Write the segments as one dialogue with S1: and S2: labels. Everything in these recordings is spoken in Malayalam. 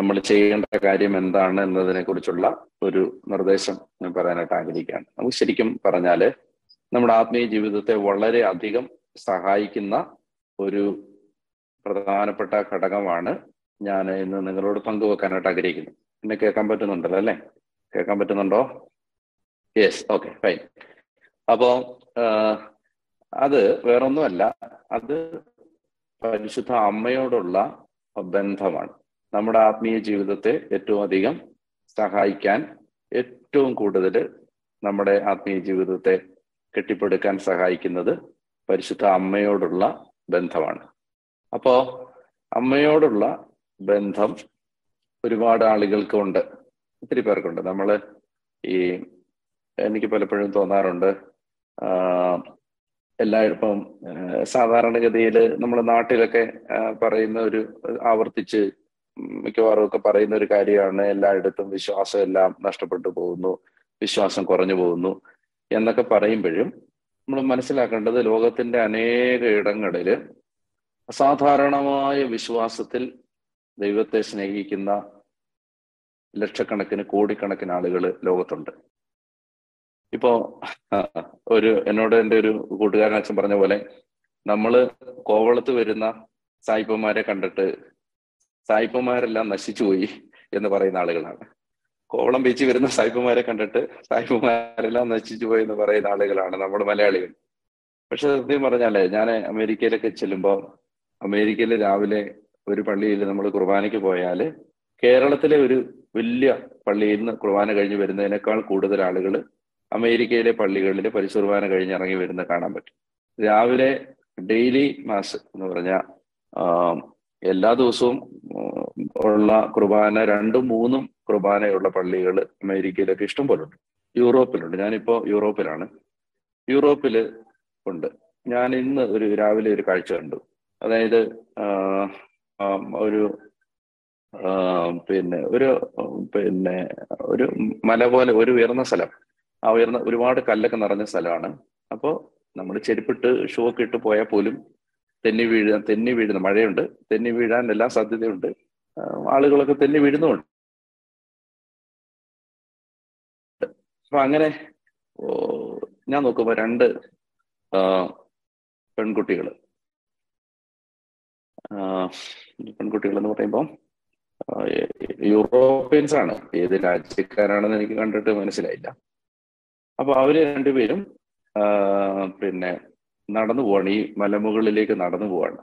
S1: നമ്മൾ ചെയ്യേണ്ട കാര്യം എന്താണ് എന്നതിനെ കുറിച്ചുള്ള ഒരു നിർദ്ദേശം ഞാൻ പറയാനായിട്ട് ആഗ്രഹിക്കുകയാണ്. നമുക്ക് ശരിക്കും പറഞ്ഞാൽ നമ്മുടെ ആത്മീയ ജീവിതത്തെ വളരെ അധികം സഹായിക്കുന്ന ഒരു പ്രധാനപ്പെട്ട ഘടകമാണ് ഞാൻ ഇന്ന് നിങ്ങളോട് പങ്കുവെക്കാനായിട്ട് ആഗ്രഹിക്കുന്നു. എന്നെ കേൾക്കാൻ പറ്റുന്നുണ്ടല്ലോ അല്ലേ? കേൾക്കാൻ പറ്റുന്നുണ്ടോ? യെസ് ഓക്കെ ഫൈൻ അപ്പോ അത് വേറൊന്നുമല്ല. അത് പരിശുദ്ധ അമ്മയോടുള്ള ബന്ധമാണ്. നമ്മുടെ ആത്മീയ ജീവിതത്തെ ഏറ്റവും അധികം സഹായിക്കാൻ ഏറ്റവും കൂടുതൽ നമ്മുടെ ആത്മീയ ജീവിതത്തെ കെട്ടിപ്പടുക്കാൻ സഹായിക്കുന്നത് പരിശുദ്ധ അമ്മയോടുള്ള ബന്ധമാണ്. അപ്പോ അമ്മയോടുള്ള ബന്ധം ഒരുപാട് ആളുകൾക്കുണ്ട് ഒത്തിരി പേർക്കുണ്ട്. നമ്മൾ ഈ എനിക്ക് പലപ്പോഴും തോന്നാറുണ്ട് എല്ലായിടത്തും സാധാരണഗതിയിൽ നമ്മുടെ നാട്ടിലൊക്കെ പറയുന്ന ഒരു ആവർത്തിച്ച് മിക്കവാറും ഒക്കെ പറയുന്ന ഒരു കാര്യമാണ്. എല്ലായിടത്തും വിശ്വാസം എല്ലാം നഷ്ടപ്പെട്ടു പോകുന്നു. വിശ്വാസം കുറഞ്ഞു പോകുന്നു എന്നൊക്കെ പറയുമ്പോഴും നമ്മൾ മനസ്സിലാക്കേണ്ടത് ലോകത്തിന്റെ അനേക ഇടങ്ങളിൽ അസാധാരണമായ വിശ്വാസത്തിൽ ദൈവത്തെ സ്നേഹിക്കുന്ന ലക്ഷക്കണക്കിന് കോടിക്കണക്കിന് ആളുകൾ ലോകത്തുണ്ട്. ഇപ്പോ ഒരു എന്നോട് എന്റെ ഒരു കൂട്ടുകാരൻ അച്ഛൻ പറഞ്ഞ പോലെ നമ്മൾ കോവളത്ത് വരുന്ന സായിപ്പന്മാരെ കണ്ടിട്ട് സായിപ്പന്മാരെല്ലാം നശിച്ചുപോയി എന്ന് പറയുന്ന ആളുകളാണ്. കോവളം ബീച്ചിൽ വരുന്ന സായിപ്പന്മാരെ കണ്ടിട്ട് സായിപ്പന്മാരെല്ലാം നശിച്ചു പോയി എന്ന് പറയുന്ന ആളുകളാണ് നമ്മൾ മലയാളികൾ. പക്ഷെ സത്യം പറഞ്ഞാലേ ഞാൻ അമേരിക്കയിലൊക്കെ ചെല്ലുമ്പോൾ അമേരിക്കയിൽ രാവിലെ ഒരു പള്ളിയിൽ നമ്മൾ കുർബാനയ്ക്ക് പോയാൽ കേരളത്തിലെ ഒരു വലിയ പള്ളിയിൽ നിന്ന് കുർബാന കഴിഞ്ഞ് വരുന്നതിനേക്കാൾ കൂടുതൽ ആളുകൾ അമേരിക്കയിലെ പള്ളികളിൽ പരിശുർബാന കഴിഞ്ഞ് ഇറങ്ങി വരുന്ന കാണാൻ പറ്റും. രാവിലെ ഡെയിലി മാസ് എന്ന് പറഞ്ഞാൽ എല്ലാ ദിവസവും ഉള്ള കുർബാന രണ്ടും മൂന്നും കുർബാനയുള്ള പള്ളികൾ അമേരിക്കയിലൊക്കെ ഇഷ്ടം പോലെ ഉണ്ട് യൂറോപ്പിലുണ്ട്. ഞാനിപ്പോ യൂറോപ്പിലാണ്. യൂറോപ്പിൽ ഉണ്ട്. ഞാൻ ഇന്ന് ഒരു രാവിലെ ഒരു കാഴ്ച കണ്ടു. അതായത് ഒരു പിന്നെ ഒരു പിന്നെ ഒരു മല പോലെ ഒരു ഉയർന്ന സ്ഥലം. ആ ഉയർന്ന ഒരുപാട് കല്ലൊക്കെ നിറഞ്ഞ സ്ഥലമാണ്. അപ്പോൾ നമ്മൾ ചെരുപ്പിട്ട് ഷൂ ഒക്കെ ഇട്ട് പോയാൽ പോലും തെന്നി വീഴ തെന്നി വീഴുന്ന മഴയുണ്ട്. തെന്നി വീഴാൻ എല്ലാ സാധ്യതയുണ്ട്. ആളുകളൊക്കെ തെന്നി വീഴുന്നുമുണ്ട്. അപ്പൊ അങ്ങനെ ഞാൻ നോക്കുമ്പോൾ രണ്ട് പെൺകുട്ടികൾ പെൺകുട്ടികൾ എന്ന് പറയുമ്പോൾ യൂറോപ്യൻസ് ആണ് ഏത് രാജ്യക്കാരാണെന്ന് എനിക്ക് കണ്ടിട്ട് മനസ്സിലായില്ല. അപ്പൊ അവർ രണ്ടുപേരും പിന്നെ നടന്നു പോവാണ്. ഈ മലമുകളിലേക്ക് നടന്നു പോവാണ്.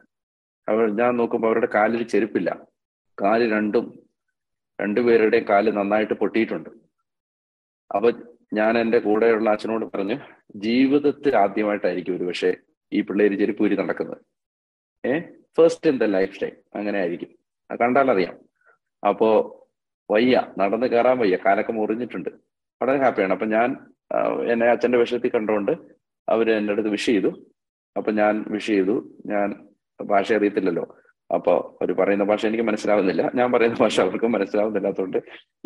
S1: അവർ ഞാൻ നോക്കുമ്പോൾ അവരുടെ കാലിൽ ചെരുപ്പില്ല. കാൽ രണ്ടും രണ്ടുപേരുടെയും കാൽ നന്നായിട്ട് പൊട്ടിയിട്ടുണ്ട്. അപ്പൊ ഞാൻ എന്റെ കൂടെയുള്ള അച്ഛനോട് പറഞ്ഞു ജീവിതത്തിൽ ആദ്യമായിട്ടായിരിക്കും ഒരു പക്ഷേ ഈ പിള്ളേര് ചെരുപ്പ് പൂരി നടക്കുന്നത്. ഏ? First in the lifetime അങ്ങനെ ആയിരിക്കും. കണ്ടാൽ അറിയാം. അപ്പോ വയ്യ നടന്ന് കയറാൻ വയ്യ കാലൊക്കെ മുറിഞ്ഞിട്ടുണ്ട്. വളരെ ഹാപ്പിയാണ്. അപ്പൊ ഞാൻ എന്നെ അച്ഛന്റെ വിഷയത്തിൽ കണ്ടുകൊണ്ട് അവർ എന്റെ അടുത്ത് വിഷ് ചെയ്തു. അപ്പൊ ഞാൻ വിഷ് ചെയ്തു. ഞാൻ ഭാഷ അറിയത്തില്ലല്ലോ. അപ്പൊ അവർ പറയുന്ന ഭാഷ എനിക്ക് മനസ്സിലാവുന്നില്ല. ഞാൻ പറയുന്ന ഭാഷ അവർക്കും മനസ്സിലാവുന്നില്ലാത്തതുകൊണ്ട്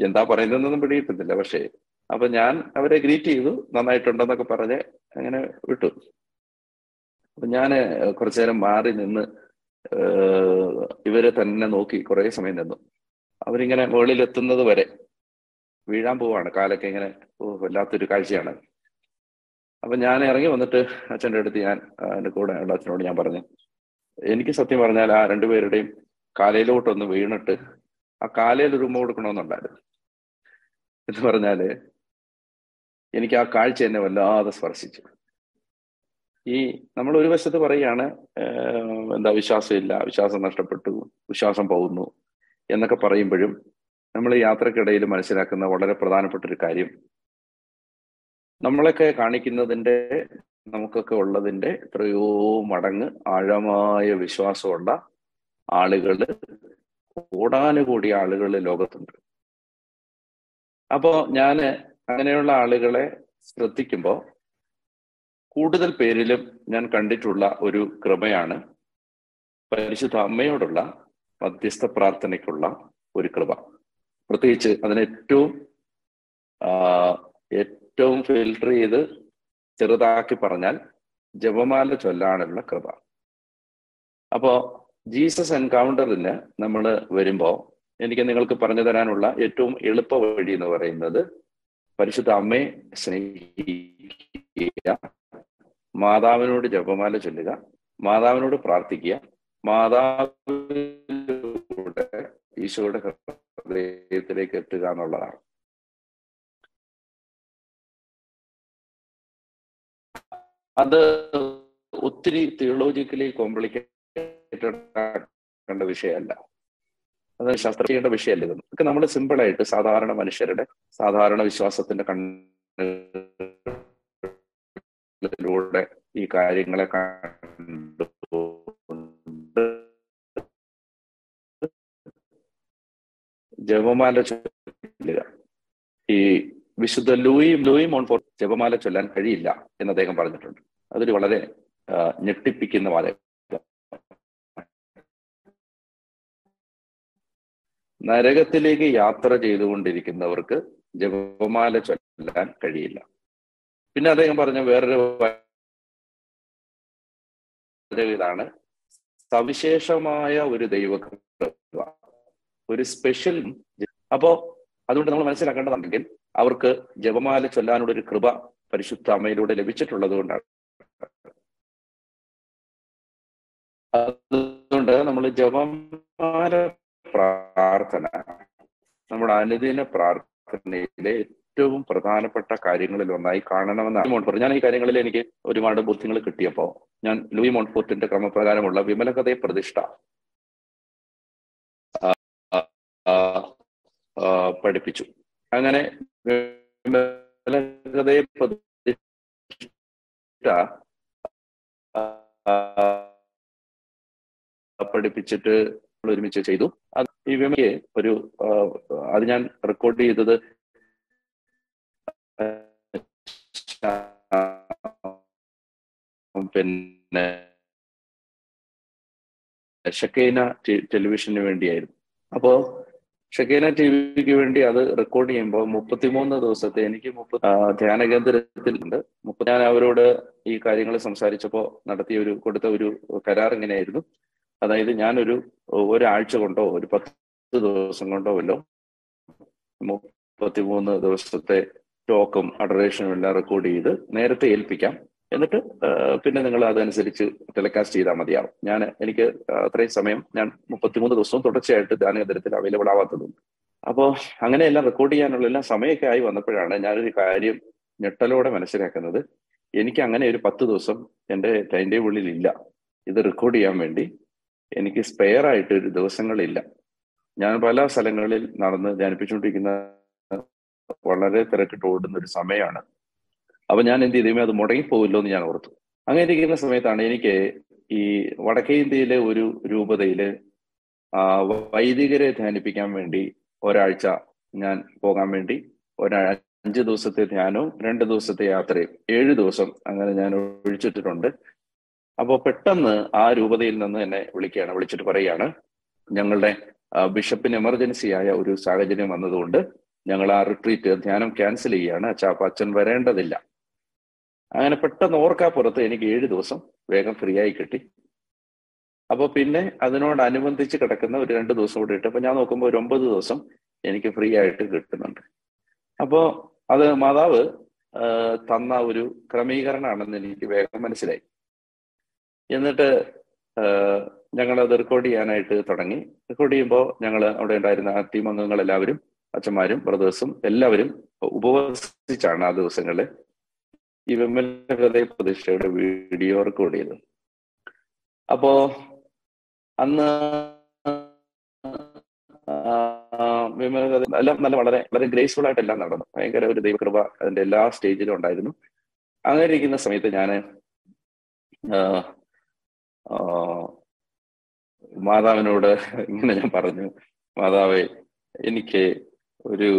S1: എന്താ പറയുന്നതെന്നൊന്നും പിടികിട്ടുന്നില്ല പക്ഷേ അപ്പൊ ഞാൻ അവരെ ഗ്രീറ്റ് ചെയ്തു. നന്നായിട്ടുണ്ടെന്നൊക്കെ പറഞ്ഞ് അങ്ങനെ വിട്ടു. അപ്പൊ ഞാൻ കുറച്ചു നേരം മാറി നിന്ന് ഇവരെ തന്നെ നോക്കി കുറെ സമയം നിന്നു. അവരിങ്ങനെ മുകളിലെത്തുന്നത് വരെ വീഴാൻ പോവാണ്. കാലൊക്കെ ഇങ്ങനെ ഓ വല്ലാത്തൊരു കാഴ്ചയാണ്. അപ്പൊ ഞാൻ ഇറങ്ങി വന്നിട്ട് അച്ഛന്റെ അടുത്ത് ഞാൻ എന്റെ കൂടെ ഉള്ള അച്ഛനോട് ഞാൻ പറഞ്ഞു എനിക്ക് സത്യം പറഞ്ഞാൽ ആ രണ്ടുപേരുടെയും കാലയിലോട്ടൊന്ന് വീണിട്ട് ആ കാലയിൽ ഒരു ഉമ്മ കൊടുക്കണമെന്നുണ്ടായിരുന്നു. എന്ന് പറഞ്ഞാൽ എനിക്ക് ആ കാഴ്ച എന്നെ വല്ലാതെ സ്പർശിച്ചു. ഈ നമ്മൾ ഒരു വശത്ത് പറയുകയാണ് എന്താ വിശ്വാസമില്ല വിശ്വാസം നഷ്ടപ്പെട്ടു വിശ്വാസം പോകുന്നു എന്നൊക്കെ പറയുമ്പോഴും നമ്മൾ യാത്രക്കിടയിൽ മനസ്സിലാക്കുന്ന വളരെ പ്രധാനപ്പെട്ട ഒരു കാര്യം നമ്മളൊക്കെ കാണിക്കുന്നതിന്റെ നമുക്കൊക്കെ ഉള്ളതിന്റെ എത്രയോ മടങ്ങ് ആഴമായ വിശ്വാസമുള്ള ആളുകൾ കോടാനുകൂടി ആളുകൾ ലോകത്തുണ്ട്. അപ്പോ ഞാൻ അങ്ങനെയുള്ള ആളുകളെ ശ്രദ്ധിക്കുമ്പോൾ കൂടുതൽ പേരിലും ഞാൻ കണ്ടിട്ടുള്ള ഒരു കൃപയാണ് പരിശുദ്ധ അമ്മയോടുള്ള മധ്യസ്ഥ പ്രാർത്ഥനയ്ക്കുള്ള ഒരു കൃപ. പ്രത്യേകിച്ച് അതിന് ഏറ്റവും ഏറ്റവും ഫിൽട്ടർ ചെയ്ത് ചെറുതാക്കി പറഞ്ഞാൽ ജപമാല ചൊല്ലാനുള്ള കൃപ. അപ്പോ ജീസസ് എൻകൗണ്ടറിന് നമ്മൾ വരുമ്പോൾ എനിക്ക് നിങ്ങൾക്ക് പറഞ്ഞു തരാനുള്ള ഏറ്റവും എളുപ്പ വഴി എന്ന് പറയുന്നത് പരിശുദ്ധ അമ്മയെ സ്നേഹിക്കുക മാതാവിനോട് ജപമാല ചൊല്ലുക മാതാവിനോട് പ്രാർത്ഥിക്കുക മാതാവിലൂടെ ഈശോയുടെ ഹൃദയത്തിലേക്ക് എത്തുക എന്നുള്ളതാണ്. അത് ഒത്തിരി തിയോളജിക്കലി കോംപ്ലിക്കേറ്റഡ് ആക്കേണ്ട വിഷയമല്ല. അത് ശാസ്ത്ര ചെയ്യേണ്ട വിഷയമല്ല ഇതൊന്നും ഒക്കെ നമ്മൾ സിമ്പിളായിട്ട് സാധാരണ മനുഷ്യരുടെ സാധാരണ വിശ്വാസത്തിന്റെ കണ്ണിലൂടെ ഈ കാര്യങ്ങളെ കണ്ടു ജപമാല ഈ വിശുദ്ധ ലൂയി ലൂയി മോൺഫോർ ജപമാല ചൊല്ലാൻ കഴിയില്ല എന്ന് അദ്ദേഹം പറഞ്ഞിട്ടുണ്ട്. അതൊരു വളരെ ഞെട്ടിപ്പിക്കുന്ന വാചകം നരകത്തിലേക്ക് യാത്ര ചെയ്തുകൊണ്ടിരിക്കുന്നവർക്ക് ജപമാല ചൊല്ലാൻ കഴിയില്ല. പിന്നെ അദ്ദേഹം പറഞ്ഞ വേറൊരു ഇതാണ് സവിശേഷമായ ഒരു ദൈവ ഒരു സ്പെഷ്യൽ അപ്പോ അതുകൊണ്ട് നമ്മൾ മനസ്സിലാക്കേണ്ടതുണ്ടെങ്കിൽ അവർക്ക് ജപമാല ചൊല്ലാനുള്ള ഒരു കൃപ പരിശുദ്ധ അമ്മയിലൂടെ ലഭിച്ചിട്ടുള്ളത് കൊണ്ടാണ്. അതുകൊണ്ട് നമ്മൾ ജപമാല പ്രാർത്ഥന നമ്മുടെ അനുദിന പ്രാർത്ഥനയിലെ ഏറ്റവും പ്രധാനപ്പെട്ട കാര്യങ്ങളിൽ ഒന്നായി കാണണമെന്നാണ്. മോൺഫോർട്ട് ഞാൻ ഈ കാര്യങ്ങളിൽ എനിക്ക് ഒരുപാട് ബുദ്ധികൾ കിട്ടിയപ്പോൾ ഞാൻ ലൂയി മോൺഫോർട്ടിന്റെ ക്രമപ്രകാരമുള്ള വിമലകഥയെ പ്രതിഷ്ഠ പഠിപ്പിച്ചു. അങ്ങനെ പഠിപ്പിച്ചിട്ട് ഒരുമിച്ച് ചെയ്തു. ഈ വിമയെ ഒരു അത് ഞാൻ റെക്കോർഡ് ചെയ്തത് പിന്നെ ഷക്കൈന ടെലിവിഷന് വേണ്ടിയായിരുന്നു. അപ്പോ ഷക്കൈന ടി വിക്ക് വേണ്ടി അത് റെക്കോർഡ് ചെയ്യുമ്പോൾ മുപ്പത്തിമൂന്ന് ദിവസത്തെ എനിക്ക് ധ്യാന കേന്ദ്രത്തിലുണ്ട് മുപ്പത് ഞാൻ അവരോട് ഈ കാര്യങ്ങൾ സംസാരിച്ചപ്പോൾ നടത്തിയ ഒരു കൊടുത്ത ഒരു കരാർ ഇങ്ങനെയായിരുന്നു. അതായത് ഞാനൊരു ഒരാഴ്ച കൊണ്ടോ ഒരു പത്ത് ദിവസം കൊണ്ടോ വല്ലോ മുപ്പത്തിമൂന്ന് ദിവസത്തെ ടോക്കും അഡറേഷനും എല്ലാം റെക്കോർഡ് ചെയ്ത് നേരത്തെ ഏൽപ്പിക്കാം. എന്നിട്ട് പിന്നെ നിങ്ങൾ അതനുസരിച്ച് ടെലികാസ്റ്റ് ചെയ്താൽ മതിയാവും. ഞാൻ എനിക്ക് അത്രയും സമയം ഞാൻ മുപ്പത്തിമൂന്ന് ദിവസവും തുടർച്ചയായിട്ട് ധ്യാനകേന്ദ്രത്തിൽ അവൈലബിൾ ആവാത്തതുണ്ട്. അപ്പോൾ അങ്ങനെയെല്ലാം റെക്കോർഡ് ചെയ്യാനുള്ള എല്ലാം സമയമൊക്കെ ആയി വന്നപ്പോഴാണ് ഞാനൊരു കാര്യം ഞെട്ടലോടെ മനസ്സിലാക്കുന്നത്. എനിക്ക് അങ്ങനെ ഒരു പത്ത് ദിവസം എന്റെ ടൈം ടേബിളിൽ ഇല്ല. ഇത് റെക്കോർഡ് ചെയ്യാൻ വേണ്ടി എനിക്ക് സ്പെയർ ആയിട്ട് ഒരു ദിവസങ്ങളില്ല. ഞാൻ പല സ്ഥലങ്ങളിൽ നടന്ന് ധ്യാനിപ്പിച്ചുകൊണ്ടിരിക്കുന്ന വളരെ തിരക്കിട്ട് ഓടുന്ന ഒരു സമയമാണ്. അപ്പൊ ഞാൻ എന്ത് ചെയ്തു? അത് മുടങ്ങി പോകില്ലോ എന്ന് ഞാൻ ഓർത്തു. അങ്ങനെ ഇരിക്കുന്ന സമയത്താണ് എനിക്ക് ഈ വടക്കേ ഇന്ത്യയിലെ ഒരു രൂപതയിൽ വൈദികരെ ധ്യാനിപ്പിക്കാൻ വേണ്ടി ഒരാഴ്ച ഞാൻ പോകാൻ വേണ്ടി ഒരാ അഞ്ച് ദിവസത്തെ ധ്യാനവും രണ്ട് ദിവസത്തെ യാത്രയും ഏഴ് ദിവസം അങ്ങനെ ഞാൻ ഒഴിച്ചിട്ടിട്ടുണ്ട്. അപ്പോൾ പെട്ടെന്ന് ആ രൂപതയിൽ നിന്ന് എന്നെ വിളിക്കുകയാണ് വിളിച്ചിട്ട് പറയുകയാണ് ഞങ്ങളുടെ ബിഷപ്പിന് എമർജൻസി ആയ ഒരു സാഹചര്യം വന്നതുകൊണ്ട് ഞങ്ങൾ ആ റിട്രീറ്റ് ധ്യാനം ക്യാൻസൽ ചെയ്യുകയാണ്. അച്ഛാപ്പ അച്ഛൻ വരേണ്ടതില്ല. അങ്ങനെ പെട്ടെന്ന് ഓർക്കാ പുറത്ത് എനിക്ക് ഏഴ് ദിവസം വേഗം ഫ്രീ ആയി കിട്ടി. അപ്പോൾ പിന്നെ അതിനോടനുബന്ധിച്ച് കിടക്കുന്ന ഒരു രണ്ട് ദിവസം കൂടി ഇട്ട് അപ്പൊ ഞാൻ നോക്കുമ്പോൾ ഒരു ഒമ്പത് ദിവസം എനിക്ക് ഫ്രീ ആയിട്ട് കിട്ടുന്നുണ്ട്. അപ്പോൾ അത് മാതാവ് തന്ന ഒരു ക്രമീകരണമാണെന്ന് എനിക്ക് വേഗം മനസ്സിലായി. എന്നിട്ട് ഞങ്ങൾ അത് റെക്കോർഡ് ചെയ്യാനായിട്ട് തുടങ്ങി. റെക്കോർഡ് ചെയ്യുമ്പോൾ ഞങ്ങൾ അവിടെ ഉണ്ടായിരുന്ന ടീം അംഗങ്ങൾ എല്ലാവരും അച്ഛന്മാരും ബ്രദേഴ്സും എല്ലാവരും ഉപവസിച്ചാണ് ആ ദിവസങ്ങളിൽ ഈ വിമല പ്രതിഷ്ഠയുടെ വീഡിയോ റെക്കോർഡ് ചെയ്തത് അപ്പോ അന്ന് വിമല എല്ലാം നല്ല വളരെ വളരെ ഗ്രേസ്ഫുൾ ആയിട്ട് എല്ലാം നടന്നു. ഭയങ്കര ഒരു ദൈവകൃപ അതിന്റെ എല്ലാ സ്റ്റേജിലും ഉണ്ടായിരുന്നു. അങ്ങനെ ഇരിക്കുന്ന സമയത്ത് ഞാൻ മാതാവിനോട് ഇങ്ങനെ ഞാൻ പറഞ്ഞു മാതാവേ എനിക്ക് ഒരു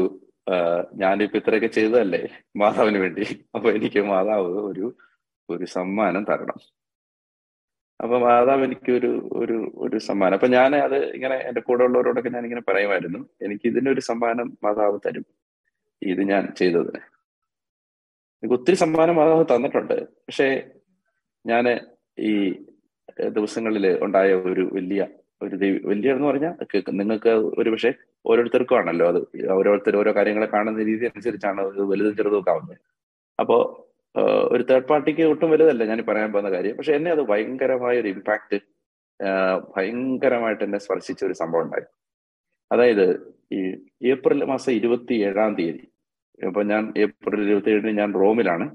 S1: ഞാനിപ്പോ ഇത്രയൊക്കെ ചെയ്തതല്ലേ മാതാവിന് വേണ്ടി. അപ്പൊ എനിക്ക് മാതാവ് ഒരു ഒരു സമ്മാനം തരണം. അപ്പൊ മാതാവ് എനിക്ക് ഒരു ഒരു ഒരു സമ്മാനം. അപ്പൊ ഞാൻ അത് ഇങ്ങനെ എന്റെ കൂടെ ഉള്ളവരോടൊക്കെ ഞാൻ ഇങ്ങനെ പറയുമായിരുന്നു. എനിക്ക് ഇതിനൊരു സമ്മാനം മാതാവ് തരും. ഇത് ഞാൻ ചെയ്തതിന് എനിക്ക് ഒത്തിരി സമ്മാനം മാതാവ് തന്നിട്ടുണ്ട്. പക്ഷേ ഞാൻ ഈ ദിവസങ്ങളിൽ ഉണ്ടായ ഒരു വലിയ ഒരു വലിയ എന്ന് പറഞ്ഞാൽ നിങ്ങൾക്ക് ഒരു പക്ഷേ ഓരോരുത്തർക്കും ആണല്ലോ അത്. ഓരോരുത്തർ ഓരോ കാര്യങ്ങളെ കാണുന്ന രീതി അനുസരിച്ചാണ് വലുതും ചെറുതും ആവുന്നത്. അപ്പോ ഒരു തേർഡ് പാർട്ടിക്ക് ഒട്ടും വലുതല്ല ഞാൻ പറയാൻ പോകുന്ന കാര്യം. പക്ഷെ എന്നെ അത് ഭയങ്കരമായ ഒരു ഇമ്പാക്ട് ഭയങ്കരമായിട്ട് എന്നെ സ്പർശിച്ച ഒരു സംഭവം ഉണ്ടായി. അതായത് ഈ ഏപ്രിൽ മാസം ഇരുപത്തി ഏഴാം തീയതി. അപ്പൊ ഞാൻ ഏപ്രിൽ ഇരുപത്തി ഏഴിന് ഞാൻ റോമിലാണ്.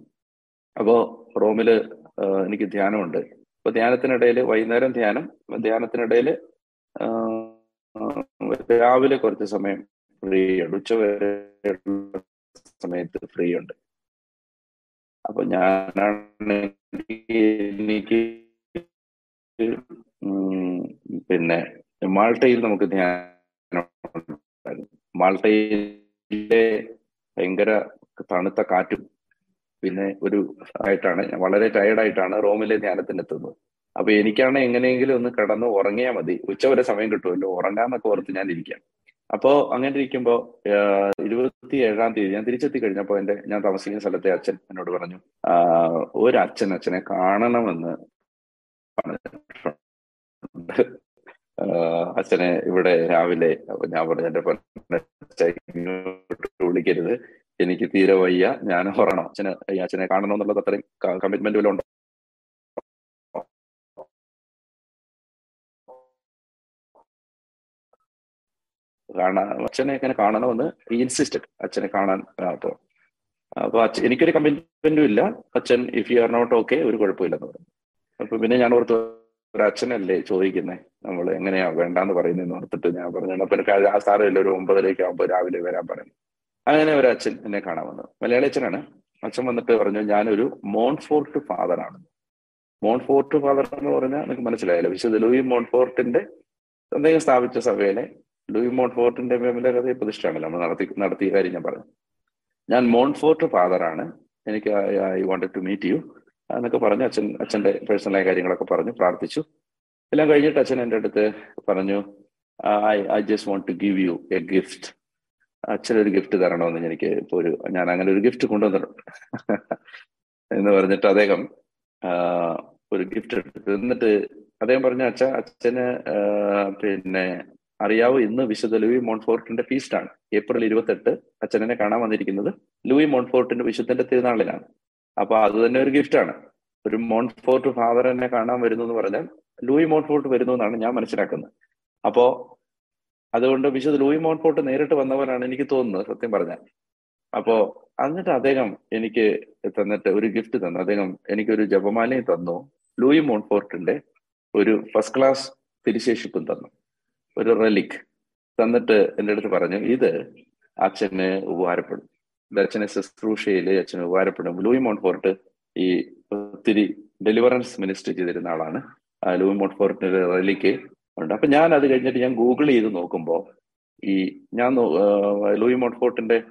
S1: അപ്പോ റോമിൽ എനിക്ക് ധ്യാനമുണ്ട്. അപ്പൊ ധ്യാനത്തിനിടയിൽ വൈകുന്നേരം ധ്യാനം ധ്യാനത്തിനിടയിൽ രാവിലെ കുറച്ച് സമയം ഫ്രീ ഉണ്ട് ഉച്ചവരെ സമയത്ത് ഫ്രീ ഉണ്ട് അപ്പൊ ഞാനാണ് എനിക്ക് പിന്നെ മാൾട്ടയിൽ നമുക്ക് ധ്യാനം മാൾട്ടയിലെ ഭയങ്കര തണുത്ത കാറ്റും പിന്നെ ഒരു ആയിട്ടാണ് വളരെ ടയർഡായിട്ടാണ് റോമിലെ ധ്യാനത്തിന് എത്തുന്നത് അപ്പൊ എനിക്കാണ് എങ്ങനെയെങ്കിലും ഒന്ന് കിടന്ന് ഉറങ്ങിയാൽ മതി. ഉച്ചവരെ സമയം കിട്ടുമല്ലോ. ഉറങ്ങാന്നൊക്കെ ഓർത്ത് ഞാൻ ഇരിക്കാം. അപ്പോ അങ്ങനെ ഇരിക്കുമ്പോ ഇരുപത്തി ഏഴാം തീയതി ഞാൻ തിരിച്ചെത്തി കഴിഞ്ഞപ്പോ എന്റെ ഞാൻ താമസിക്കുന്ന സ്ഥലത്തെ അച്ഛൻ എന്നോട് പറഞ്ഞു ഒരു അച്ഛൻ അച്ഛനെ കാണണമെന്ന് അച്ഛനെ ഇവിടെ രാവിലെ ഞാൻ പറഞ്ഞു എന്റെ വിളിക്കരുത്. എനിക്ക് തീരെ വയ്യ. ഞാൻ ഉറങ്ങണം. അച്ഛനെ ഈ അച്ഛനെ കാണണം എന്നുള്ളത് അത്രയും കമ്മിറ്റ്മെന്റ് ഉണ്ടോ? കാണാൻ അച്ഛനെ എങ്ങനെ കാണണമെന്ന് ഇൻസിസ്റ്റഡ് അച്ഛനെ കാണാൻ അപ്പോ അപ്പൊ അച്ഛൻ എനിക്കൊരു കമ്മിറ്റ്മെന്റും ഇല്ല. അച്ഛൻ if you are not okay ഒരു കുഴപ്പമില്ലെന്ന് പറഞ്ഞു. അപ്പൊ പിന്നെ ഞാൻ ഓർത്ത് ഒരു അച്ഛനല്ലേ ചോദിക്കുന്നത് നമ്മൾ എങ്ങനെയാ വേണ്ടാന്ന് പറയുന്നതെന്ന് ഓർത്തിട്ട് ഞാൻ പറഞ്ഞു അപ്പൊ എനിക്ക് ആ സാറില്ല ഒരു ഒമ്പതരയ്ക്ക് ആകുമ്പോൾ രാവിലെ വരാൻ പറഞ്ഞു അങ്ങനെ ഒരു അച്ഛൻ എന്നെ കാണാൻ വന്നു. മലയാളി അച്ഛനാണ്. അച്ഛൻ വന്നിട്ട് പറഞ്ഞു ഞാനൊരു മോൺഫോർട്ട് ഫാദറാണ് മോൺഫോർട്ട് ഫാദർ എന്ന് പറഞ്ഞാൽ നിങ്ങൾക്ക് മനസ്സിലായല്ലോ വിശുദ്ധ ലൂയി മോൺഫോർട്ടിന്റെ അദ്ദേഹം സ്ഥാപിച്ച സഭയിലെ ലൂയി മോൺഫോർട്ടിന്റെ മേമിലെ കഥയെ പ്രതിഷ്ഠയാണല്ലോ നമ്മൾ നടത്തി നടത്തിയ കാര്യം ഞാൻ പറഞ്ഞു. ഞാൻ മോൺഫോർട്ട് ഫാദറാണ്. എനിക്ക് I wanted to meet you എന്നൊക്കെ പറഞ്ഞു അച്ഛൻ അച്ഛന്റെ പേഴ്സണലായ കാര്യങ്ങളൊക്കെ പറഞ്ഞു പ്രാർത്ഥിച്ചു. എല്ലാം കഴിഞ്ഞിട്ട് അച്ഛൻ എന്റെ അടുത്ത് പറഞ്ഞു I I just want to give you a gift അച്ഛനൊരു ഗിഫ്റ്റ് തരണമെന്ന് എനിക്ക് ഇപ്പോൾ ഒരു ഞാൻ അങ്ങനെ ഒരു ഗിഫ്റ്റ് കൊണ്ടുവന്നിട്ടുണ്ട്. എന്ന് പറഞ്ഞിട്ട് അദ്ദേഹം ഒരു ഗിഫ്റ്റ് എടുത്തു. എന്നിട്ട് അദ്ദേഹം പറഞ്ഞ അച്ഛ അച്ഛന് പിന്നെ അറിയാവോ ഇന്ന് വിശുദ്ധ ലൂയി മോൺഫോർട്ടിന്റെ ഫീസ്റ്റ് ആണ്. ഏപ്രിൽ ഇരുപത്തെട്ട് അച്ഛനെ കാണാൻ വന്നിരിക്കുന്നത്. ലൂയി മോൺഫോർട്ടിന്റെ വിശുദ്ധന്റെ തിരുനാളിലാണ്. അപ്പൊ അത് തന്നെ ഒരു ആണ്. ഒരു മോൺഫോർട്ട് ഫാദർ എന്നെ കാണാൻ വരുന്നു എന്ന് പറഞ്ഞാൽ ലൂയി മോൺഫോർട്ട് വരുന്നു എന്നാണ് ഞാൻ മനസ്സിലാക്കുന്നത്. അപ്പോ അതുകൊണ്ട് വിശുദ്ധ ലൂയി മോൺഫോർട്ട് നേരിട്ട് വന്നവരാണ് എനിക്ക് തോന്നുന്നത് സത്യം പറഞ്ഞാൽ. അപ്പോ എന്നിട്ട് അദ്ദേഹം എനിക്ക് തന്നിട്ട് ഒരു ഗിഫ്റ്റ് തന്നു. അദ്ദേഹം എനിക്കൊരു ജപമാലയും തന്നു. ലൂയി മോൺഫോർട്ടിന്റെ ഒരു ഫസ്റ്റ് ക്ലാസ് തിരിശേഷിപ്പും തന്നു. ഒരു റെലിക് തന്നിട്ട് എന്റെ അടുത്ത് പറഞ്ഞു ഇത് അച്ഛന് ഉപകാരപ്പെടും. ഇത് അച്ഛനെ ശുശ്രൂഷയിൽ അച്ഛന് ഉപകാരപ്പെടും. ലൂയി മോൺഫോർട്ട് ഈ ഒത്തിരി ഡെലിവറൻസ് മിനിസ്റ്റർ ചെയ്തിരുന്ന ആളാണ്. ലൂയി മോൺഫോർട്ടിന്റെ റെലിക്ക് ഉണ്ട്. അപ്പൊ ഞാൻ അത് കഴിഞ്ഞിട്ട് ഞാൻ ഗൂഗിൾ ചെയ്ത് നോക്കുമ്പോൾ ഈ ഞാൻ ലൂയി മോൺഫോർട്ടിന്റെ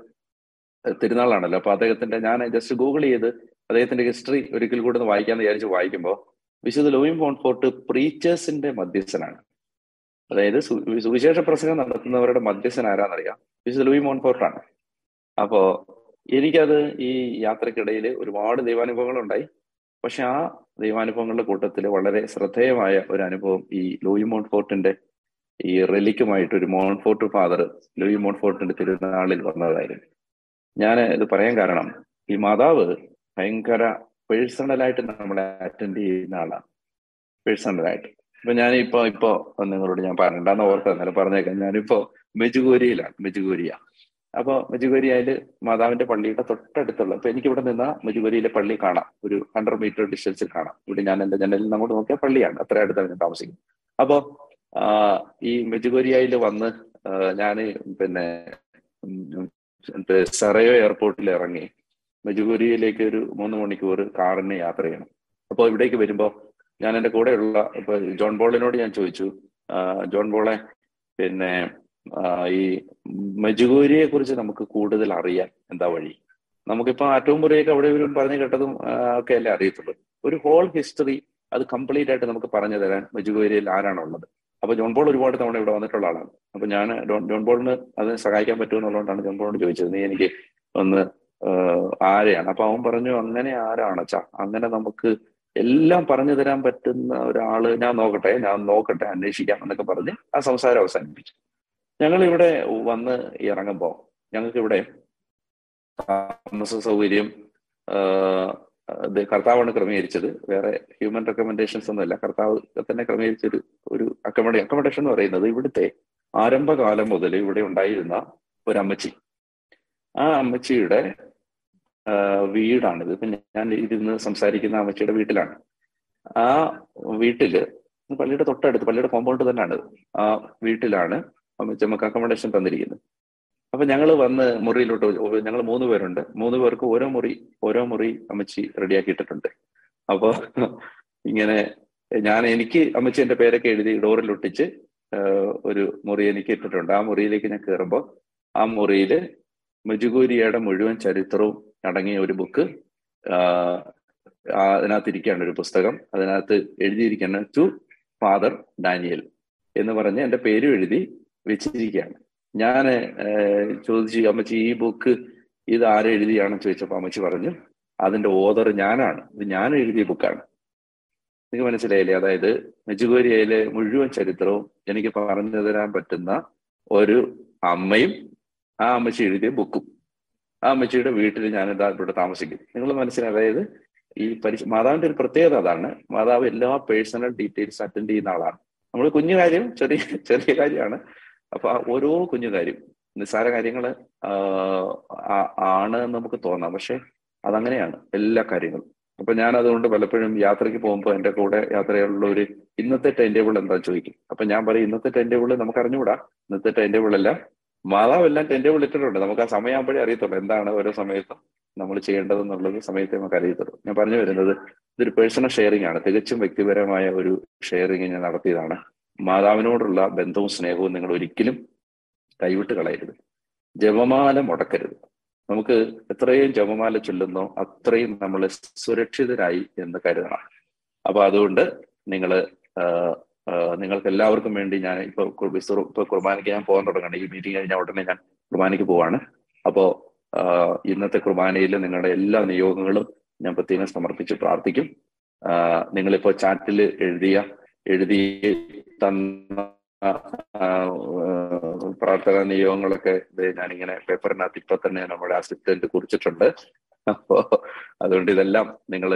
S1: തിരുനാളാണല്ലോ. അപ്പൊ അദ്ദേഹത്തിന്റെ ഞാൻ ജസ്റ്റ് ഗൂഗിൾ ചെയ്ത് അദ്ദേഹത്തിന്റെ ഹിസ്റ്ററി ഒരിക്കൽ കൂടെ ഒന്ന് വായിക്കാന്ന് വിചാരിച്ച് വായിക്കുമ്പോൾ വിശുദ്ധ ലൂയി മോൺഫോർട്ട് പ്രീച്ചേഴ്സിന്റെ മധ്യസ്ഥനാണ്. അതായത് സുവിശേഷ പ്രസംഗം നടത്തുന്നവരുടെ മധ്യസ്ഥൻ ആരാന്നറിയാം. വിശുദ്ധ ലൂയി മോൺഫോർട്ടാണ് അപ്പോ എനിക്കത് ഈ യാത്രക്കിടയിൽ ഒരുപാട് ദൈവാനുഭവങ്ങൾ ഉണ്ടായി പക്ഷെ ആ ദൈവാനുഭവങ്ങളുടെ കൂട്ടത്തിൽ വളരെ ശ്രദ്ധേയമായ ഒരു അനുഭവം ഈ ലൂയി മോൺഫോർട്ടിന്റെ ഈ റെലിക്കുമായിട്ട് ഒരു മോൺഫോർട്ട് ഫാദർ ലൂയി മോൺഫോർട്ടിന്റെ തിരുനാളിൽ വന്നതായിരുന്നു. ഞാൻ ഇത് പറയാൻ കാരണം ഈ മാതാവ് ഭയങ്കര പേഴ്സണലായിട്ട് നമ്മളെ അറ്റൻഡ് ചെയ്യുന്ന ആളാണ് പേഴ്സണലായിട്ട് ഇപ്പൊ ഞാൻ ഇപ്പൊ ഇപ്പോ നിങ്ങളോട് ഞാൻ പറഞ്ഞിട്ടാന്ന് ഓർത്ത് അന്നേരം പറഞ്ഞേക്കാം. ഞാനിപ്പോ മെജുഗോരിയിലാണ് മെജുഗോരിയ. അപ്പൊ മെജുഗോരിയയിൽ മാതാവിന്റെ പള്ളിയുടെ തൊട്ടടുത്തുള്ള ഇപ്പൊ എനിക്ക് ഇവിടെ നിന്ന മെജുഗോരിയിലെ പള്ളി കാണാം. ഒരു ഹൺഡ്രഡ് മീറ്റർ ഡിസ്റ്റൻസിൽ കാണാം. ഇവിടെ ഞാൻ എന്റെ ജനലിൽ അങ്ങോട്ട് നോക്കിയാൽ പള്ളിയാണ്. അത്ര അടുത്താണ് ഞാൻ താമസിക്കുന്നത്. അപ്പോ ഈ മെജുഗോരിയയിൽ വന്ന് ഞാൻ പിന്നെ സെറയോ എയർപോർട്ടിൽ ഇറങ്ങി മെജുഗോരിയയിലേക്ക് ഒരു മൂന്ന് മണിക്കൂർ കാറിന് യാത്ര ചെയ്യണം. അപ്പോൾ ഇവിടേക്ക് വരുമ്പോൾ ഞാൻ എന്റെ കൂടെയുള്ള ഇപ്പൊ ജോൺ ബോളിനോട് ഞാൻ ചോദിച്ചു. ജോൺ ബോളെ പിന്നെ ഈ മെജുഗോരിയെ കുറിച്ച് നമുക്ക് കൂടുതൽ അറിയാൻ എന്താ വഴി? നമുക്കിപ്പോ ആറ്റവും മുറിയൊക്കെ അവിടെ ഇവരും പറഞ്ഞു കേട്ടതും ഒക്കെ അല്ലേ അറിയത്തുള്ളൂ. ഒരു ഹോൾ ഹിസ്റ്ററി അത് കംപ്ലീറ്റ് ആയിട്ട് നമുക്ക് പറഞ്ഞു തരാൻ മെജുഗോരിയയിൽ ആരാണുള്ളത് അപ്പൊ ജോൺ ബോൾ ഒരുപാട് തവണ ഇവിടെ വന്നിട്ടുള്ള ആളാണ്. അപ്പൊ ഞാൻ ജോൺ ബോളിന് അതിനെ സഹായിക്കാൻ പറ്റുമെന്നുള്ളതുകൊണ്ടാണ് ജോൺ ബോളിനോട് ചോദിച്ചത്. നീ എനിക്ക് ഒന്ന് ആരെയാണ്? അപ്പൊ അവൻ പറഞ്ഞു അങ്ങനെ ആരാണ് ചാ അങ്ങനെ നമുക്ക് എല്ലാം പറഞ്ഞു തരാൻ പറ്റുന്ന ഒരാൾ ഞാൻ നോക്കട്ടെ ഞാൻ നോക്കട്ടെ അന്വേഷിക്കാം എന്നൊക്കെ പറഞ്ഞ് ആ സംസാരം അവസാനിപ്പിച്ചു. ഞങ്ങൾ ഇവിടെ വന്ന് ഇറങ്ങുമ്പോൾ ഞങ്ങൾക്ക് ഇവിടെ താമസ സൗകര്യം കർത്താവാണ് ക്രമീകരിച്ചത്. വേറെ ഹ്യൂമൻ റെക്കമെൻഡേഷൻസ് ഒന്നുമല്ല. കർത്താവ് തന്നെ ക്രമീകരിച്ച ഒരു ഒരു അക്കോമഡേ അക്കോമഡേഷൻ എന്ന് പറയുന്നത് ഇവിടുത്തെ ആരംഭകാലം മുതൽ ഇവിടെ ഉണ്ടായിരുന്ന ഒരു അമ്മച്ചി ആ അമ്മച്ചിയുടെ വീടാണിത്. ഇപ്പൊ ഞാൻ ഇരുന്ന് സംസാരിക്കുന്ന അമ്മച്ചിയുടെ വീട്ടിലാണ്. ആ വീട്ടിൽ പള്ളിയുടെ തൊട്ടടുത്ത് പള്ളിയുടെ കോമ്പൗണ്ട് തന്നെയാണ് ആ വീട്ടിലാണ് അമ്മച്ചി നമുക്ക് അക്കോമഡേഷൻ തന്നിരിക്കുന്നത്. അപ്പൊ ഞങ്ങൾ വന്ന് മുറിയിലോട്ട് ഞങ്ങൾ മൂന്ന് പേരുണ്ട്. മൂന്ന് പേർക്ക് ഓരോ മുറി ഓരോ മുറി അമ്മച്ചി റെഡിയാക്കി ഇട്ടിട്ടുണ്ട് അപ്പോ ഇങ്ങനെ ഞാൻ എനിക്ക് അമ്മച്ചി എന്റെ പേരൊക്കെ എഴുതി ഡോറിൽ ഒട്ടിച്ച് ഒരു മുറി എനിക്ക് ഇട്ടിട്ടുണ്ട്. ആ മുറിയിലേക്ക് ഞാൻ കയറുമ്പോൾ ആ മുറിയിൽ മജുഗൂരിയുടെ മുഴുവൻ ചരിത്രവും അടങ്ങിയ ഒരു ബുക്ക് അതിനകത്ത് ഇരിക്കുകയാണ് ഒരു പുസ്തകം അതിനകത്ത് എഴുതിയിരിക്കുന്ന ടു ഫാദർ ഡാനിയൽ എന്ന് പറഞ്ഞ് എന്റെ പേരും എഴുതി വെച്ചിരിക്കുകയാണ്. ഞാൻ ചോദിച്ചു അമ്മച്ചി ഈ ബുക്ക് ഇത് ആരെഴുതിയാണെന്ന് ചോദിച്ചപ്പോൾ അമ്മച്ചി പറഞ്ഞു അതിന്റെ ഓതർ ഞാനാണ്. ഇത് ഞാൻ എഴുതിയ ബുക്കാണ്. നിങ്ങൾക്ക് മനസ്സിലായില്ലേ? അതായത് മെജുഗോരിയയിലെ മുഴുവൻ ചരിത്രവും എനിക്ക് പറഞ്ഞു തരാൻ പറ്റുന്ന ഒരു അമ്മയും ആ അമ്മച്ചി എഴുതിയ ബുക്കും. ആ അമ്മച്ചിയുടെ വീട്ടിൽ ഞാൻ ഇതാ ഇവിടെ താമസിക്കും നിങ്ങൾ മനസ്സിലായി അതായത് ഈ പരി മാതാവിന്റെ ഒരു പ്രത്യേകത അതാണ്. മാതാവ് എല്ലാ പേഴ്സണൽ ഡീറ്റെയിൽസ് അറ്റൻഡ് ചെയ്യുന്ന ആളാണ്. നമ്മൾ കുഞ്ഞു കാര്യം ചെറിയ ചെറിയ കാര്യമാണ്. അപ്പൊ ഓരോ കുഞ്ഞു കാര്യം നിസ്സാര കാര്യങ്ങൾ ആണ് എന്ന് നമുക്ക് തോന്നാം. പക്ഷെ അതങ്ങനെയാണ് എല്ലാ കാര്യങ്ങളും. അപ്പൊ ഞാൻ അതുകൊണ്ട് പലപ്പോഴും യാത്രയ്ക്ക് പോകുമ്പോൾ എന്റെ കൂടെ യാത്രയുള്ള ഒരു ഇന്നത്തെ ടൈം ടേബിൾ എന്താ ചോദിക്കും. അപ്പൊ ഞാൻ പറയും ഇന്നത്തെ ടൈം ടേബിൾ നമുക്ക് അറിഞ്ഞുകൂടാ ഇന്നത്തെ ടൈം ടേബിൾ എല്ലാം മാതാവെല്ലാം എന്റെ വിളിച്ചിട്ടുണ്ട്. നമുക്ക് ആ സമയമാകുമ്പോഴേ അറിയത്തുള്ളൂ എന്താണ് ഓരോ സമയത്തും നമ്മൾ ചെയ്യേണ്ടതെന്നുള്ളത് സമയത്തെ നമുക്ക് അറിയത്തുള്ളൂ. ഞാൻ പറഞ്ഞു വരുന്നത് ഇതൊരു പേഴ്സണൽ ഷെയറിംഗ് ആണ്. തികച്ചും വ്യക്തിപരമായ ഒരു ഷെയറിംഗ് ഞാൻ നടത്തിയതാണ്. മാതാവിനോടുള്ള ബന്ധവും സ്നേഹവും നിങ്ങൾ ഒരിക്കലും കൈവിട്ട് കളയരുത്. ജപമാല മുടക്കരുത്. നമുക്ക് എത്രയും ജപമാല ചൊല്ലുന്നോ അത്രയും നമ്മൾ സുരക്ഷിതരായി എന്ന് കരുതണം. അപ്പൊ അതുകൊണ്ട് നിങ്ങൾ നിങ്ങൾക്ക് എല്ലാവർക്കും വേണ്ടി ഞാൻ ഇപ്പൊ ഇപ്പൊ കുർബാനയ്ക്ക് ഞാൻ പോകാൻ തുടങ്ങണം ഈ മീറ്റിംഗ് കഴിഞ്ഞ ഉടനെ ഞാൻ കുർബാനയ്ക്ക് പോവാണ്. അപ്പോ ഇന്നത്തെ കുർബാനയിൽ നിങ്ങളുടെ എല്ലാ നിയോഗങ്ങളും ഞാൻ പ്രത്യേകം സമർപ്പിച്ച് പ്രാർത്ഥിക്കും. നിങ്ങളിപ്പോ ചാറ്റിൽ എഴുതിയ എഴുതി തന്ന പ്രാർത്ഥന നിയോഗങ്ങളൊക്കെ ഞാനിങ്ങനെ പേപ്പറിനകത്ത് ഇപ്പൊ തന്നെ നമ്മുടെ അസിസ്റ്റന്റ് കുറിച്ചിട്ടുണ്ട്. അപ്പോ അതുകൊണ്ട് ഇതെല്ലാം നിങ്ങൾ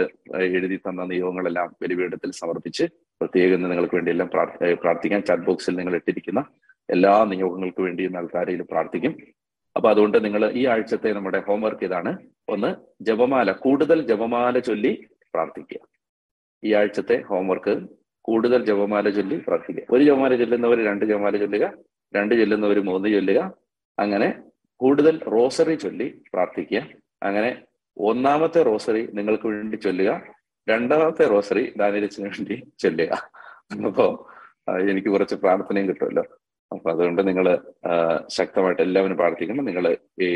S1: എഴുതി തന്ന നിയോഗങ്ങളെല്ലാം ബലിപീഠത്തിൽ സമർപ്പിച്ച് പ്രത്യേകം നിങ്ങൾക്ക് വേണ്ടി എല്ലാം പ്രാർത്ഥിക്കാം. ചാറ്റ് ബോക്സിൽ നിങ്ങൾ ഇട്ടിരിക്കുന്ന എല്ലാ നിയോഗങ്ങൾക്ക് വേണ്ടിയും ആൾക്കാരെയും പ്രാർത്ഥിക്കും. അപ്പൊ അതുകൊണ്ട് നിങ്ങൾ ഈ ആഴ്ചത്തെ നമ്മുടെ ഹോംവർക്ക് ഇതാണ്. ഒന്ന് ജപമാല കൂടുതൽ ജപമാല ചൊല്ലി പ്രാർത്ഥിക്കുക. ഈ ആഴ്ചത്തെ ഹോംവർക്ക് കൂടുതൽ ജപമാല ചൊല്ലി പ്രാർത്ഥിക്കുക. ഒരു ജപമാല ചൊല്ലുന്നവർ രണ്ട് ജപമാല ചൊല്ലുക രണ്ട് ചൊല്ലുന്നവർ മൂന്ന് ചൊല്ലുക. അങ്ങനെ കൂടുതൽ റോസറി ചൊല്ലി പ്രാർത്ഥിക്കുക. അങ്ങനെ ഒന്നാമത്തെ റോസറി നിങ്ങൾക്ക് വേണ്ടി ചൊല്ലുക. രണ്ടാമത്തെ റോസറി ദാനിരച്ചിന് വേണ്ടി ചൊല്ലുക. അപ്പോ എനിക്ക് കുറച്ച് പ്രാർത്ഥനയും കിട്ടുമല്ലോ. അപ്പൊ അതുകൊണ്ട് നിങ്ങൾ ശക്തമായിട്ട് എല്ലാവരും പ്രാർത്ഥിക്കണം. നിങ്ങൾ ഈ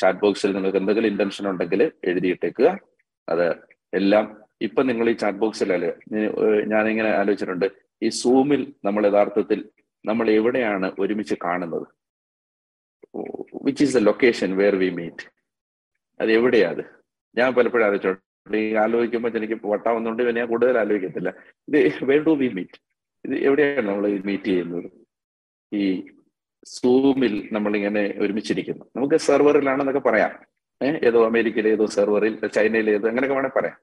S1: ചാറ്റ് ബോക്സിൽ നിങ്ങൾക്ക് എന്തെങ്കിലും ഇന്റൻഷൻ ഉണ്ടെങ്കിൽ എഴുതിയിട്ടേക്കുക. അത് എല്ലാം ഇപ്പൊ നിങ്ങൾ ഈ ചാറ്റ് ബോക്സിലല്ലേ ഞാനിങ്ങനെ ആലോചിച്ചിട്ടുണ്ട്. ഈ സൂമിൽ നമ്മൾ യഥാർത്ഥത്തിൽ നമ്മൾ എവിടെയാണ് ഒരുമിച്ച് കാണുന്നത്? Which is the location where we meet അത് എവിടെയാ അത്? ഞാൻ പലപ്പോഴും ആലോചിച്ചോണ്ട് ഈ ആലോചിക്കുമ്പോൾ എനിക്ക് വട്ടാവുന്നതുകൊണ്ട് ഞാൻ കൂടുതൽ ആലോചിക്കത്തില്ല. ഇത് വേർ ഡു വി മീറ്റ് ഇത് എവിടെയാണ് നമ്മൾ മീറ്റ് ചെയ്യുന്നത്? ഈ സൂമിൽ നമ്മൾ ഇങ്ങനെ ഒരുമിച്ചിരിക്കുന്നു. നമുക്ക് സെർവറിലാണെന്നൊക്കെ പറയാം. ഏഹ് ഏതോ അമേരിക്കയിലെ ഏതോ സെർവറിൽ ചൈനയിലെ ഏതോ അങ്ങനെയൊക്കെ വേണേൽ പറയാം.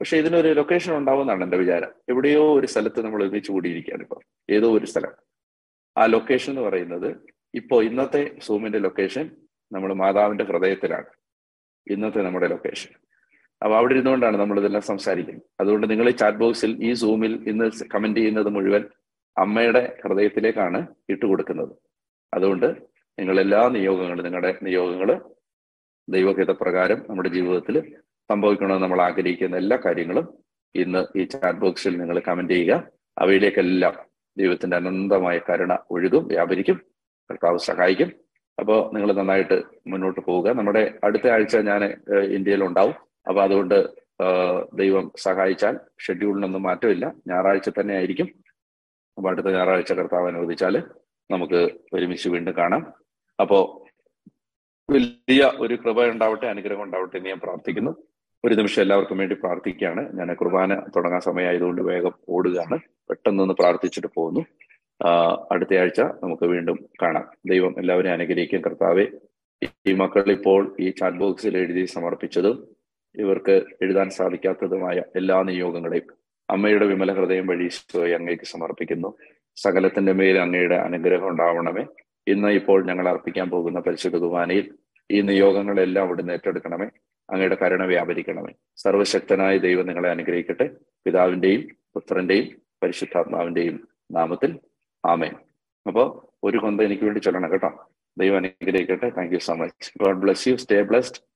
S1: പക്ഷെ ഇതിനൊരു ലൊക്കേഷൻ ഉണ്ടാവുമെന്നാണ് എന്റെ വിചാരം. എവിടെയോ ഒരു സ്ഥലത്ത് നമ്മൾ ഒരുമിച്ച് കൂടിയിരിക്കുകയാണ് ഇപ്പോൾ. ഏതോ ഒരു സ്ഥലം. ആ ലൊക്കേഷൻ എന്ന് പറയുന്നത് ഇപ്പോൾ ഇന്നത്തെ സൂമിന്റെ ലൊക്കേഷൻ നമ്മൾ മാതാവിന്റെ ഹൃദയത്തിലാണ്. ഇന്നത്തെ നമ്മുടെ ലൊക്കേഷൻ അപ്പൊ അവിടെ ഇരുന്നുകൊണ്ടാണ് നമ്മൾ ഇതെല്ലാം സംസാരിക്കുന്നത്. അതുകൊണ്ട് നിങ്ങൾ ഈ ചാറ്റ് ബോക്സിൽ ഈ സൂമിൽ ഇന്ന് കമന്റ് ചെയ്യുന്നത് മുഴുവൻ അമ്മയുടെ ഹൃദയത്തിലേക്കാണ് ഇട്ടുകൊടുക്കുന്നത് അതുകൊണ്ട് നിങ്ങൾ എല്ലാ നിയോഗങ്ങളും നിങ്ങളുടെ നിയോഗങ്ങൾ ദൈവഹിത പ്രകാരം നമ്മുടെ ജീവിതത്തിൽ സംഭവിക്കണമെന്ന് നമ്മൾ ആഗ്രഹിക്കുന്ന എല്ലാ കാര്യങ്ങളും ഇന്ന് ഈ ചാറ്റ് ബോക്സിൽ നിങ്ങൾ കമന്റ് ചെയ്യുക. അവയിലേക്കെല്ലാം ദൈവത്തിന്റെ അനന്തമായ കരുണ ഒഴുകും വ്യാപരിക്കും കർത്താവ് സഹായിക്കും. അപ്പോൾ നിങ്ങൾ നന്നായിട്ട് മുന്നോട്ട് പോവുക. നമ്മുടെ അടുത്ത ആഴ്ച ഞാൻ ഇന്ത്യയിൽ ഉണ്ടാവും. അപ്പൊ അതുകൊണ്ട് ദൈവം സഹായിച്ചാൽ ഷെഡ്യൂളിനൊന്നും മാറ്റമില്ല. ഞായറാഴ്ച തന്നെ ആയിരിക്കും. അപ്പൊ അടുത്ത ഞായറാഴ്ച കർത്താവ് അനുവദിച്ചാൽ നമുക്ക് ഒരുമിച്ച് വീണ്ടും കാണാം. അപ്പോ വലിയ ഒരു കൃപ ഉണ്ടാവട്ടെ അനുഗ്രഹം ഉണ്ടാവട്ടെ എന്ന് ഞാൻ പ്രാർത്ഥിക്കുന്നു. ഒരു നിമിഷം എല്ലാവർക്കും വേണ്ടി പ്രാർത്ഥിക്കുകയാണ്. ഞാൻ കുർബാന തുടങ്ങാൻ സമയമായതുകൊണ്ട് വേഗം ഓടുകയാണ്. പെട്ടെന്നൊന്ന് പ്രാർത്ഥിച്ചിട്ട് പോകുന്നു. അടുത്ത ആഴ്ച നമുക്ക് വീണ്ടും കാണാം. ദൈവം എല്ലാവരെയും അനുഗ്രഹിക്കും. കർത്താവെ ഈ മക്കൾ ഇപ്പോൾ ഈ ചാറ്റ് ബോക്സിൽ എഴുതി സമർപ്പിച്ചതും ഇവർക്ക് എഴുതാൻ സാധിക്കാത്തതുമായ എല്ലാ നിയോഗങ്ങളെയും അമ്മയുടെ വിമല ഹൃദയം വഴി ഈശോയെ അങ്ങേക്ക് സമർപ്പിക്കുന്നു. സകലത്തിന്റെ മേൽ അങ്ങയുടെ അനുഗ്രഹം ഉണ്ടാവണമേ. ഇന്ന് ഇപ്പോൾ ഞങ്ങൾ അർപ്പിക്കാൻ പോകുന്ന പരിശുദ്ധ കുർബാനയിൽ ഈ നിയോഗങ്ങളെല്ലാം അവിടുന്ന് ഏറ്റെടുക്കണമേ. അങ്ങയുടെ കരുണ വ്യാപരിക്കണമേ. സർവശക്തനായ ദൈവം നിങ്ങളെ അനുഗ്രഹിക്കട്ടെ. പിതാവിന്റെയും പുത്രന്റെയും പരിശുദ്ധാത്മാവിന്റെയും നാമത്തിൽ. ആമേൻ. അപ്പോ ഒരു കൊന്ത എനിക്ക് വേണ്ടി ചൊല്ലണം കേട്ടോ. ദൈവം അനുഗ്രഹിക്കട്ടെ. Thank you so much God bless you stay blessed